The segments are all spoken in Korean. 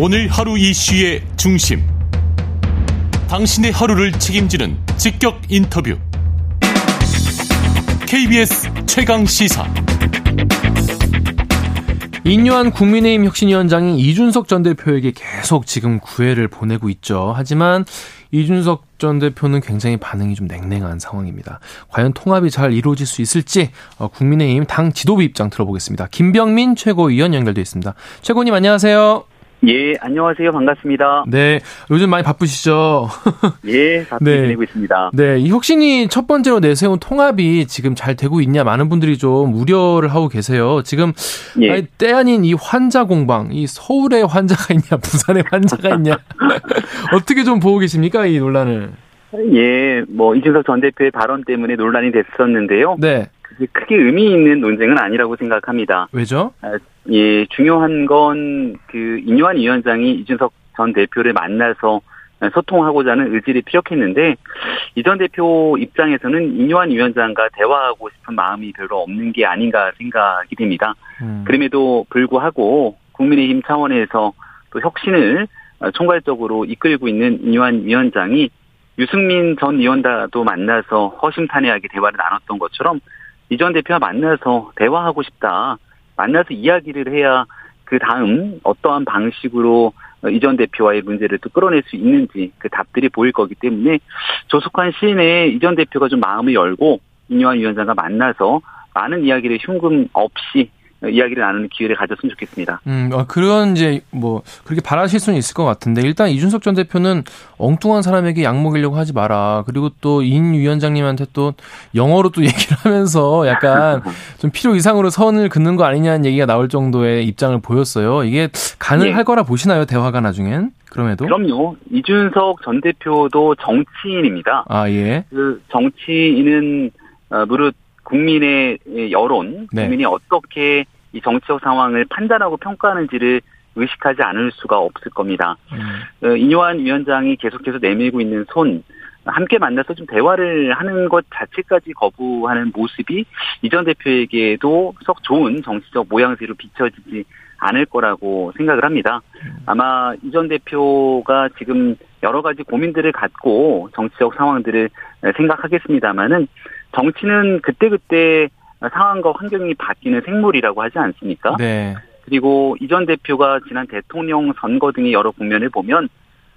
오늘 하루 이슈의 중심. 당신의 하루를 책임지는 직격 인터뷰. KBS 최강 시사. 인요한 국민의힘 혁신위원장이 이준석 전 대표에게 계속 지금 구애를 보내고 있죠. 하지만 이준석 전 대표는 굉장히 반응이 좀 냉랭한 상황입니다. 과연 통합이 잘 이루어질 수 있을지 어, 국민의힘 당 지도부 입장 들어보겠습니다. 김병민 최고위원 연결돼 있습니다. 최고님 안녕하세요. 예, 안녕하세요. 반갑습니다. 네, 요즘 많이 바쁘시죠? 예, 바쁘게 네. 지내고 있습니다. 네, 이 혁신이 첫 번째로 내세운 통합이 지금 잘 되고 있냐 많은 분들이 좀 우려를 하고 계세요. 지금 예. 아니, 때 아닌 이 환자 공방, 이 서울에 환자가 있냐, 부산에 환자가 있냐, 어떻게 좀 보고 계십니까 이 논란을? 예, 뭐 이준석 전 대표의 발언 때문에 논란이 됐었는데요. 네. 크게 의미 있는 논쟁은 아니라고 생각합니다. 왜죠? 아, 예, 중요한 건 그 인유한 위원장이 이준석 전 대표를 만나서 소통하고자 하는 의지를 피력했는데 이 전 대표 입장에서는 인유한 위원장과 대화하고 싶은 마음이 별로 없는 게 아닌가 생각이 됩니다. 음. 그럼에도 불구하고 국민의힘 차원에서 또 혁신을 총괄적으로 이끌고 있는 인유한 위원장이 유승민 전 의원과도 만나서 허심탄회하게 대화를 나눴던 것처럼 이전 대표와 만나서 대화하고 싶다. 만나서 이야기를 해야 그 다음 어떠한 방식으로 이전 대표와의 문제를 또 끌어낼 수 있는지 그 답들이 보일 거기 때문에 조속한 내에 이전 대표가 좀 마음을 열고 인요한 위원장과 만나서 많은 이야기를 흉금 없이 이야기를 나누는 기회를 가졌으면 좋겠습니다. 음, 어, 그런 이제 뭐 그렇게 바라실 수는 있을 것 같은데 일단 이준석 전 대표는 엉뚱한 사람에게 약 먹이려고 하지 마라. 그리고 또 인 위원장님한테 또 영어로 또 얘기를 하면서 약간 좀 필요 이상으로 선을 긋는 거 아니냐는 얘기가 나올 정도의 입장을 보였어요. 이게 가능할 예. 거라 보시나요? 대화가 나중엔? 그럼에도? 그럼요. 이준석 전 대표도 정치인입니다. 아, 예. 그 정치인은 어, 무릇 국민의 여론, 네. 국민이 어떻게 이 정치적 상황을 판단하고 평가하는지를 의식하지 않을 수가 없을 겁니다. 음. 어, 이뇨한 위원장이 계속해서 내밀고 있는 손, 함께 만나서 좀 대화를 하는 것 자체까지 거부하는 모습이 이전 대표에게도 썩 좋은 정치적 모양새로 비춰지지 않을 거라고 생각을 합니다. 음. 아마 이전 대표가 지금 여러 가지 고민들을 갖고 정치적 상황들을 생각하겠습니다만은 정치는 그때그때 상황과 환경이 바뀌는 생물이라고 하지 않습니까? 네. 그리고 이전 대표가 지난 대통령 선거 등의 여러 국면을 보면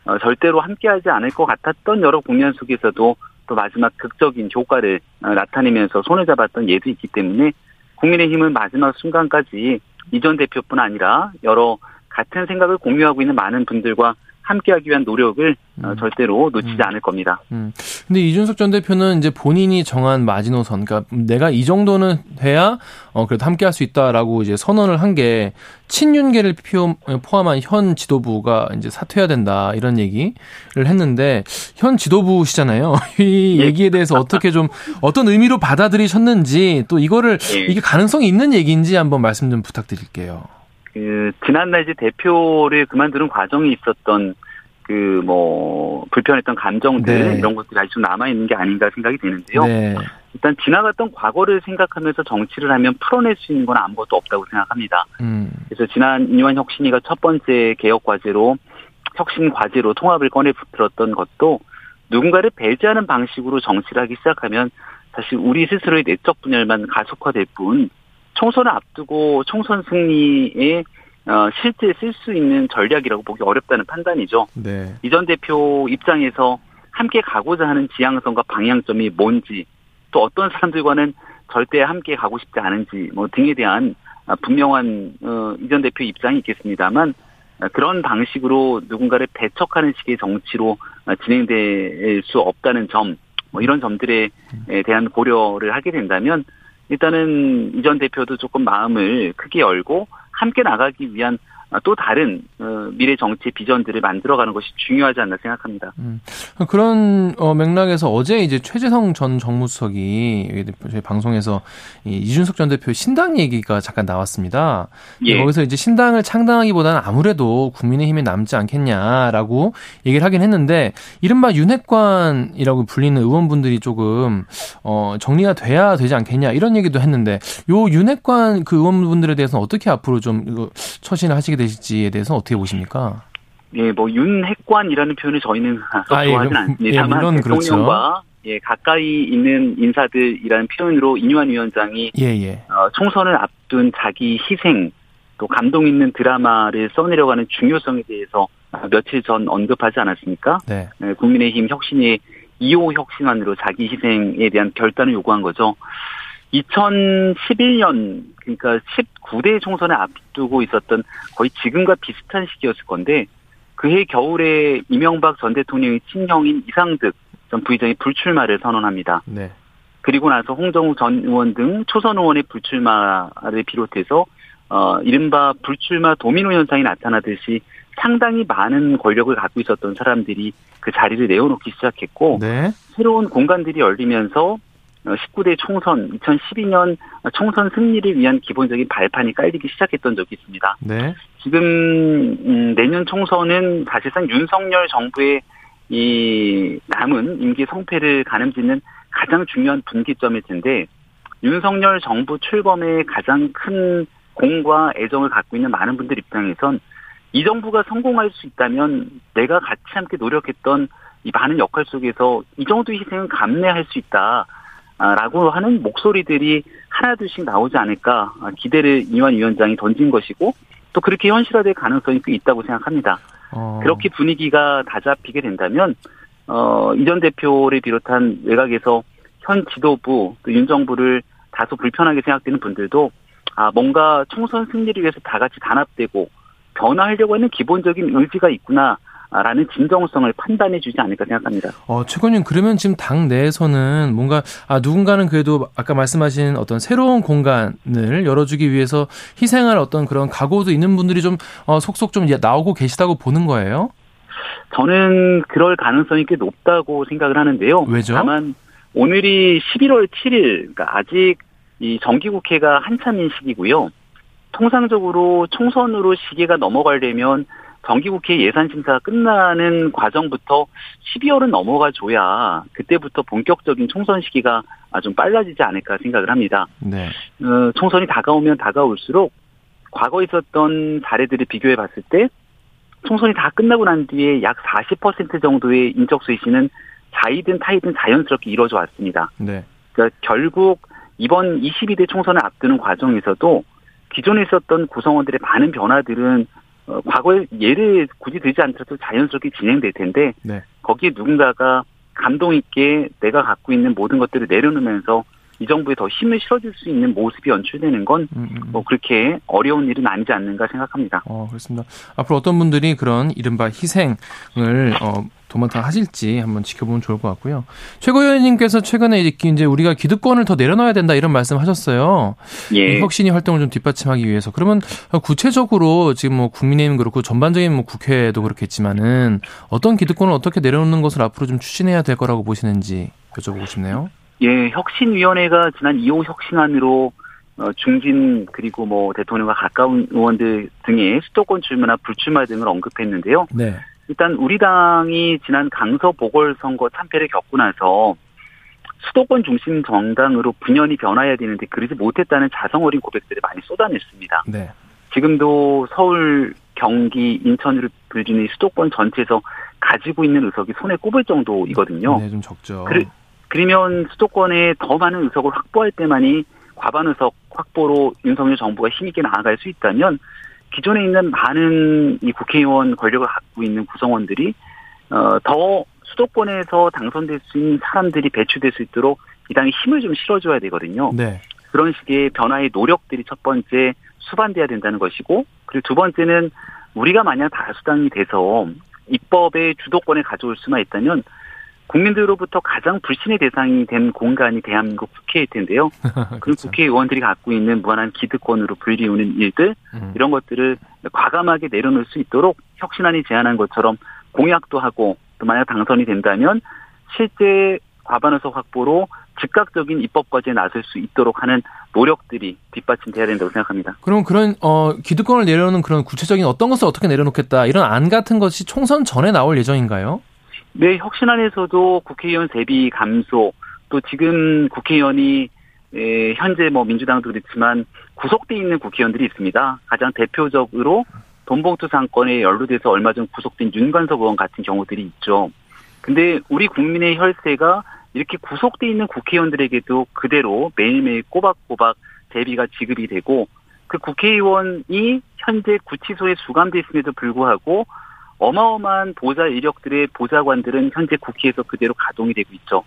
어, 절대로 함께하지 않을 것 같았던 여러 국면 속에서도 또 마지막 극적인 효과를 어, 나타내면서 손을 잡았던 예도 있기 때문에 국민의힘은 마지막 순간까지 이전 대표뿐 아니라 여러 같은 생각을 공유하고 있는 많은 분들과 함께하기 위한 노력을 어, 음. 절대로 놓치지 음. 않을 겁니다. 음. 근데 이준석 전 대표는 이제 본인이 정한 마지노선, 그러니까 내가 이 정도는 돼야 어 그래도 함께할 수 있다라고 이제 선언을 한 게 친윤계를 포함한 현 지도부가 이제 사퇴해야 된다 이런 얘기를 했는데 현 지도부시잖아요. 이 예. 얘기에 대해서 어떻게 좀 어떤 의미로 받아들이셨는지 또 이거를 예. 이게 가능성이 있는 얘기인지 한번 말씀 좀 부탁드릴게요. 그 지난날 이제 대표를 그만두는 과정이 있었던 그 뭐 불편했던 감정들 네. 이런 것들이 아직 좀 남아 있는 게 아닌가 생각이 되는데요. 네. 일단 지나갔던 과거를 생각하면서 정치를 하면 풀어낼 수 있는 건 아무것도 없다고 생각합니다. 음. 그래서 지난 인유한 혁신이가 첫 번째 개혁 과제로 혁신 과제로 통합을 꺼내 들었던 것도 누군가를 배제하는 방식으로 정치를 하기 시작하면 사실 우리 스스로의 내적 분열만 가속화될 뿐 총선을 앞두고 총선 승리에 어, 실제 쓸 수 있는 전략이라고 보기 어렵다는 판단이죠. 네. 이전 대표 입장에서 함께 가고자 하는 지향성과 방향점이 뭔지 또 어떤 사람들과는 절대 함께 가고 싶지 않은지 뭐 등에 대한 분명한 어, 이전 대표 입장이 있겠습니다만 그런 방식으로 누군가를 배척하는 식의 정치로 진행될 수 없다는 점, 뭐 이런 점들에 대한 고려를 하게 된다면 일단은 이전 대표도 조금 마음을 크게 열고 함께 나가기 위한 또 다른 어, 미래 정치 비전들을 만들어가는 것이 중요하지 않나 생각합니다. 음, 그런 어, 맥락에서 어제 이제 최재성 전 정무수석이 저희 방송에서 이 이준석 전 대표 신당 얘기가 잠깐 나왔습니다. 예. 거기서 이제 신당을 창당하기보다는 아무래도 국민의힘에 남지 않겠냐라고 얘기를 하긴 했는데 이른바 윤핵관이라고 불리는 의원분들이 조금 어, 정리가 돼야 되지 않겠냐 이런 얘기도 했는데 요 윤핵관 그 의원분들에 대해서는 어떻게 앞으로 좀 처신을 하시게 되실지에 대해서 어떻게 보십니까? 예, 뭐 윤핵관이라는 표현을 저희는 아, 좋아하진 예, 않습니다만 예, 그렇죠. 대통령과 그렇죠. 예, 가까이 있는 인사들이라는 표현으로 이뉴한 위원장이 예, 예. 어, 총선을 앞둔 자기 희생 또 감동 있는 드라마를 써내려가는 중요성에 대해서 며칠 전 언급하지 않았습니까? 네. 네, 국민의힘 혁신이 2호 혁신안으로 자기 희생에 대한 결단을 요구한 거죠. 2011년 그러니까 19대 총선에 앞두고 있었던 거의 지금과 비슷한 시기였을 건데 그해 겨울에 이명박 전 대통령의 친형인 이상득 전 부의장이 불출마를 선언합니다. 네. 그리고 나서 홍정우 전 의원 등 초선 의원의 불출마를 비롯해서 어 이른바 불출마 도미노 현상이 나타나듯이 상당히 많은 권력을 갖고 있었던 사람들이 그 자리를 내어놓기 시작했고 네. 새로운 공간들이 열리면서 19대 총선 2012년 총선 승리를 위한 기본적인 발판이 깔리기 시작했던 적이 있습니다. 네. 지금 음, 내년 총선은 사실상 윤석열 정부의 이 남은 임기 성패를 가늠짓는 가장 중요한 분기점일 텐데 윤석열 정부 출범에 가장 큰 공과 애정을 갖고 있는 많은 분들 입장에선 이 정부가 성공할 수 있다면 내가 같이 함께 노력했던 이 많은 역할 속에서 이 정도 희생은 감내할 수 있다. 라고 하는 목소리들이 하나둘씩 나오지 않을까 기대를 이완 위원장이 던진 것이고 또 그렇게 현실화될 가능성이 꽤 있다고 생각합니다. 어. 그렇게 분위기가 다 잡히게 된다면 어, 이전 대표를 비롯한 외곽에서 현 지도부 또 윤 정부를 다소 불편하게 생각되는 분들도 아 뭔가 총선 승리를 위해서 다 같이 단합되고 변화하려고 하는 기본적인 의지가 있구나. 라는 진정성을 판단해 주지 않을까 생각합니다. 어, 최고님, 그러면 지금 당 내에서는 뭔가, 아, 누군가는 그래도 아까 말씀하신 어떤 새로운 공간을 열어주기 위해서 희생할 어떤 그런 각오도 있는 분들이 좀, 어, 속속 좀 나오고 계시다고 보는 거예요? 저는 그럴 가능성이 꽤 높다고 생각을 하는데요. 왜죠? 다만, 오늘이 11월 7일, 그러니까 아직 이 정기국회가 한참인 시기고요. 통상적으로 총선으로 시기가 넘어가려면 정기국회 예산심사가 끝나는 과정부터 12월은 넘어가 줘야 그때부터 본격적인 총선 시기가 좀 빨라지지 않을까 생각을 합니다. 네. 어, 총선이 다가오면 다가올수록 과거에 있었던 사례들을 비교해 봤을 때 총선이 다 끝나고 난 뒤에 약 40% 정도의 인적 쇄신은 자이든 타이든 자연스럽게 이루어져 왔습니다. 네. 그러니까 결국 이번 22대 총선을 앞두는 과정에서도 기존에 있었던 구성원들의 많은 변화들은 어, 과거에 예를 굳이 들지 않더라도 자연스럽게 진행될 텐데 네. 거기에 누군가가 감동 있게 내가 갖고 있는 모든 것들을 내려놓으면서 이 정부에 더 힘을 실어줄 수 있는 모습이 연출되는 건뭐 음, 음, 음. 그렇게 어려운 일은 아니지 않는가 생각합니다. 어 그렇습니다. 앞으로 어떤 분들이 그런 이른바 희생을 어 도맡아 하실지 한번 지켜보면 좋을 것 같고요. 최고위원님께서 최근에 이제 우리가 기득권을 더 내려놔야 된다 이런 말씀하셨어요. 예. 혁신이 활동을 좀 뒷받침하기 위해서 그러면 구체적으로 지금 뭐 국민의힘 그렇고 전반적인 뭐 국회도 그렇겠지만은 어떤 기득권을 어떻게 내려놓는 것을 앞으로 좀 추진해야 될 거라고 보시는지 여쭤보고 싶네요. 예, 혁신위원회가 지난 2호 혁신안으로 어, 중진 그리고 뭐 대통령과 가까운 의원들 등의 수도권 출마나 불출마 등을 언급했는데요. 네. 일단 우리 당이 지난 강서 보궐선거 참패를 겪고 나서 수도권 중심 정당으로 분연이 변화해야 되는데 그러지 못했다는 자성 어린 고백들을 많이 쏟아냈습니다. 네. 지금도 서울, 경기, 인천을 불리는 수도권 전체에서 가지고 있는 의석이 손에 꼽을 정도이거든요. 네, 좀 적죠. 그래, 그러면 수도권에 더 많은 의석을 확보할 때만이 과반 의석 확보로 윤석열 정부가 힘있게 나아갈 수 있다면 기존에 있는 많은 이 국회의원 권력을 갖고 있는 구성원들이 어 더 수도권에서 당선될 수 있는 사람들이 배출될 수 있도록 이 당이 힘을 좀 실어줘야 되거든요. 네. 그런 식의 변화의 노력들이 첫 번째 수반돼야 된다는 것이고 그리고 두 번째는 우리가 만약 다수당이 돼서 입법의 주도권을 가져올 수만 있다면 국민들로부터 가장 불신의 대상이 된 공간이 대한민국 국회일 텐데요. 그 그렇죠. 국회의원들이 갖고 있는 무한한 기득권으로 불리우는 일들 음. 이런 것들을 과감하게 내려놓을 수 있도록 혁신안이 제안한 것처럼 공약도 하고 또 만약 당선이 된다면 실제 과반의석 확보로 즉각적인 입법 과제에 나설 수 있도록 하는 노력들이 뒷받침돼야 된다고 생각합니다. 그럼 그런 어 기득권을 내려놓는 그런 구체적인 어떤 것을 어떻게 내려놓겠다 이런 안 같은 것이 총선 전에 나올 예정인가요? 네, 혁신안에서도 국회의원 대비 감소, 또 지금 국회의원이 에, 현재 뭐 민주당도 그렇지만 구속돼 있는 국회의원들이 있습니다. 가장 대표적으로 돈봉투 사건에 연루돼서 얼마 전 구속된 윤관석 의원 같은 경우들이 있죠. 근데 우리 국민의 혈세가 이렇게 구속돼 있는 국회의원들에게도 그대로 매일매일 꼬박꼬박 대비가 지급이 되고 그 국회의원이 현재 구치소에 수감돼 있음에도 불구하고 어마어마한 보좌 이력들의 보좌관들은 현재 국회에서 그대로 가동이 되고 있죠.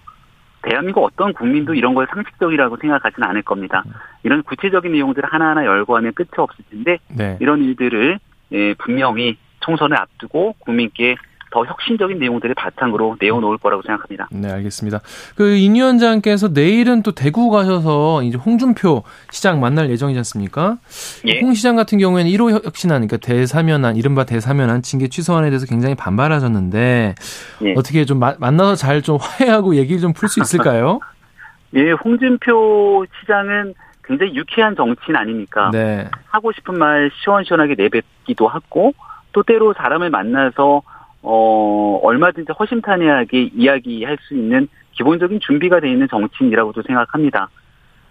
대한민국 어떤 국민도 이런 걸 상식적이라고 생각하지는 않을 겁니다. 이런 구체적인 내용들을 하나하나 열거하면 끝이 없을 텐데 네. 이런 일들을 예, 분명히 총선을 앞두고 국민께 더 혁신적인 내용들을 바탕으로 내어놓을 거라고 생각합니다. 네, 알겠습니다. 그 인 위원장께서 내일은 또 대구 가셔서 이제 홍준표 시장 만날 예정이지 않습니까? 예. 홍 시장 같은 경우에는 1호 혁신안, 그러니까 대사면안, 이른바 대사면안 징계 취소안에 대해서 굉장히 반발하셨는데 예. 어떻게 좀 마, 만나서 잘 좀 화해하고 얘기를 좀 풀 수 있을까요? 예, 홍준표 시장은 굉장히 유쾌한 정치인 아닙니까? 네. 하고 싶은 말 시원시원하게 내뱉기도 하고 또 때로 사람을 만나서 어, 얼마든지 허심탄회하게 이야기할 수 있는 기본적인 준비가 되어 있는 정치인이라고도 생각합니다.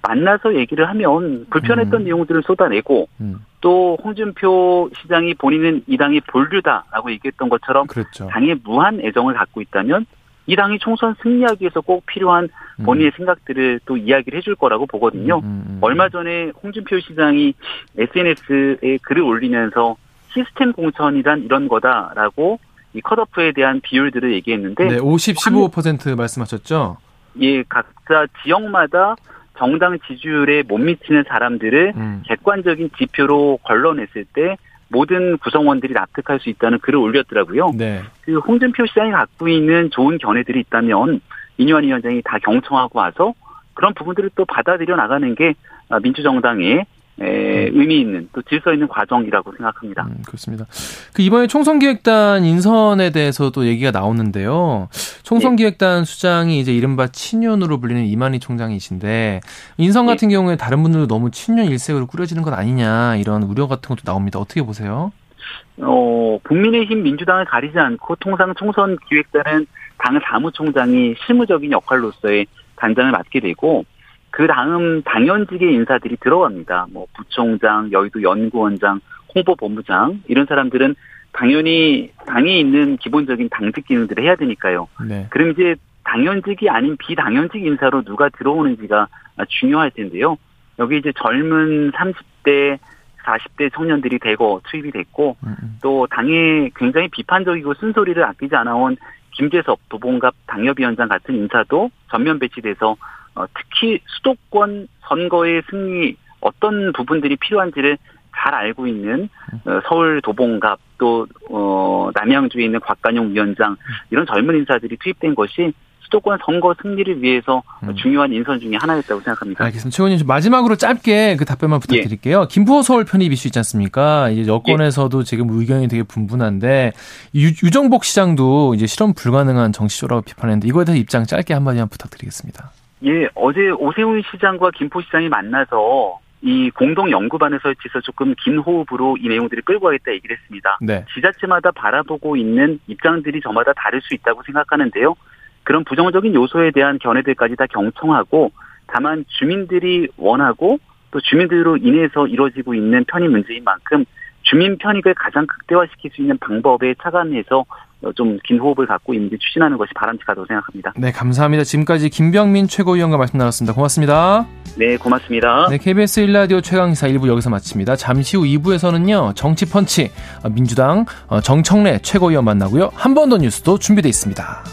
만나서 얘기를 하면 불편했던 음. 내용들을 쏟아내고 음. 또 홍준표 시장이 본인은 이 당의 본류다라고 얘기했던 것처럼 그렇죠. 당에 무한 애정을 갖고 있다면 이 당이 총선 승리하기 위해서 꼭 필요한 음. 본인의 음. 생각들을 또 이야기를 해줄 거라고 보거든요. 음, 음, 얼마 전에 홍준표 시장이 SNS에 글을 올리면서 시스템 공천이란 이런 거다라고 이 컷오프에 대한 비율들을 얘기했는데 네, 50, 15% 말씀하셨죠? 예, 각자 지역마다 정당 지지율에 못 미치는 사람들을 음. 객관적인 지표로 걸러냈을 때 모든 구성원들이 납득할 수 있다는 글을 올렸더라고요. 네. 그 홍준표 시장이 갖고 있는 좋은 견해들이 있다면 이뇨한 위원장이 다 경청하고 와서 그런 부분들을 또 받아들여 나가는 게 민주정당의 에, 음. 의미 있는 또 질서 있는 과정이라고 생각합니다. 음, 그렇습니다. 그 이번에 총선기획단 인선에 대해서도 얘기가 나오는데요. 총선기획단 네. 수장이 이제 이른바 친윤으로 불리는 이만희 총장이신데 인선 같은 네. 경우에 다른 분들도 너무 친윤 일색으로 꾸려지는 것 아니냐 이런 우려 같은 것도 나옵니다. 어떻게 보세요? 어, 국민의힘 민주당을 가리지 않고 통상 총선 기획단은 당 사무총장이 실무적인 역할로서의 단장을 맡게 되고 그 다음 당연직의 인사들이 들어갑니다. 뭐 부총장, 여의도 연구원장, 홍보본부장 이런 사람들은 당연히 당에 있는 기본적인 당직 기능들을 해야 되니까요. 네. 그럼 이제 당연직이 아닌 비당연직 인사로 누가 들어오는지가 중요할 텐데요. 여기 이제 젊은 30대 40대 청년들이 대거 투입이 됐고 음, 음. 또 당에 굉장히 비판적이고 쓴소리를 아끼지 않아온 김재섭 도봉갑 당협위원장 같은 인사도 전면 배치돼서 어, 특히 수도권 선거의 승리 어떤 부분들이 필요한지를 잘 알고 있는 어, 서울 도봉갑 또 어, 남양주에 있는 곽관용 위원장 이런 젊은 인사들이 투입된 것이 수도권 선거 승리를 위해서 음. 중요한 인선 중의 하나였다고 생각합니다. 알겠습니다. 최원님 마지막으로 짧게 그 답변만 부탁드릴게요. 예. 김부호 서울 편입 이슈 있지 않습니까? 이제 여권에서도 예. 지금 의견이 되게 분분한데 유, 유정복 시장도 이제 실험 불가능한 정치조라고 비판했는데 이거에 대해서 입장 짧게 한마디만 부탁드리겠습니다. 예, 어제 오세훈 시장과 김포 시장이 만나서 이 공동 연구반을 설치해서 조금 긴 호흡으로 이 내용들을 끌고 가겠다 얘기를 했습니다. 네. 지자체마다 바라보고 있는 입장들이 저마다 다를 수 있다고 생각하는데요. 그런 부정적인 요소에 대한 견해들까지 다 경청하고 다만 주민들이 원하고 또 주민들로 인해서 이루어지고 있는 편의 문제인 만큼 주민 편익을 가장 극대화시킬 수 있는 방법에 차관해서 좀 긴 호흡을 갖고 있는지 추진하는 것이 바람직하다고 생각합니다. 네, 감사합니다. 지금까지 김병민 최고위원과 말씀 나눴습니다. 고맙습니다. 네, 고맙습니다. 네, KBS 1라디오 최강시사 1부 여기서 마칩니다. 잠시 후 2부에서는요, 정치펀치, 민주당 어, 정청래 최고위원 만나고요. 한 번 더 뉴스도 준비되어 있습니다.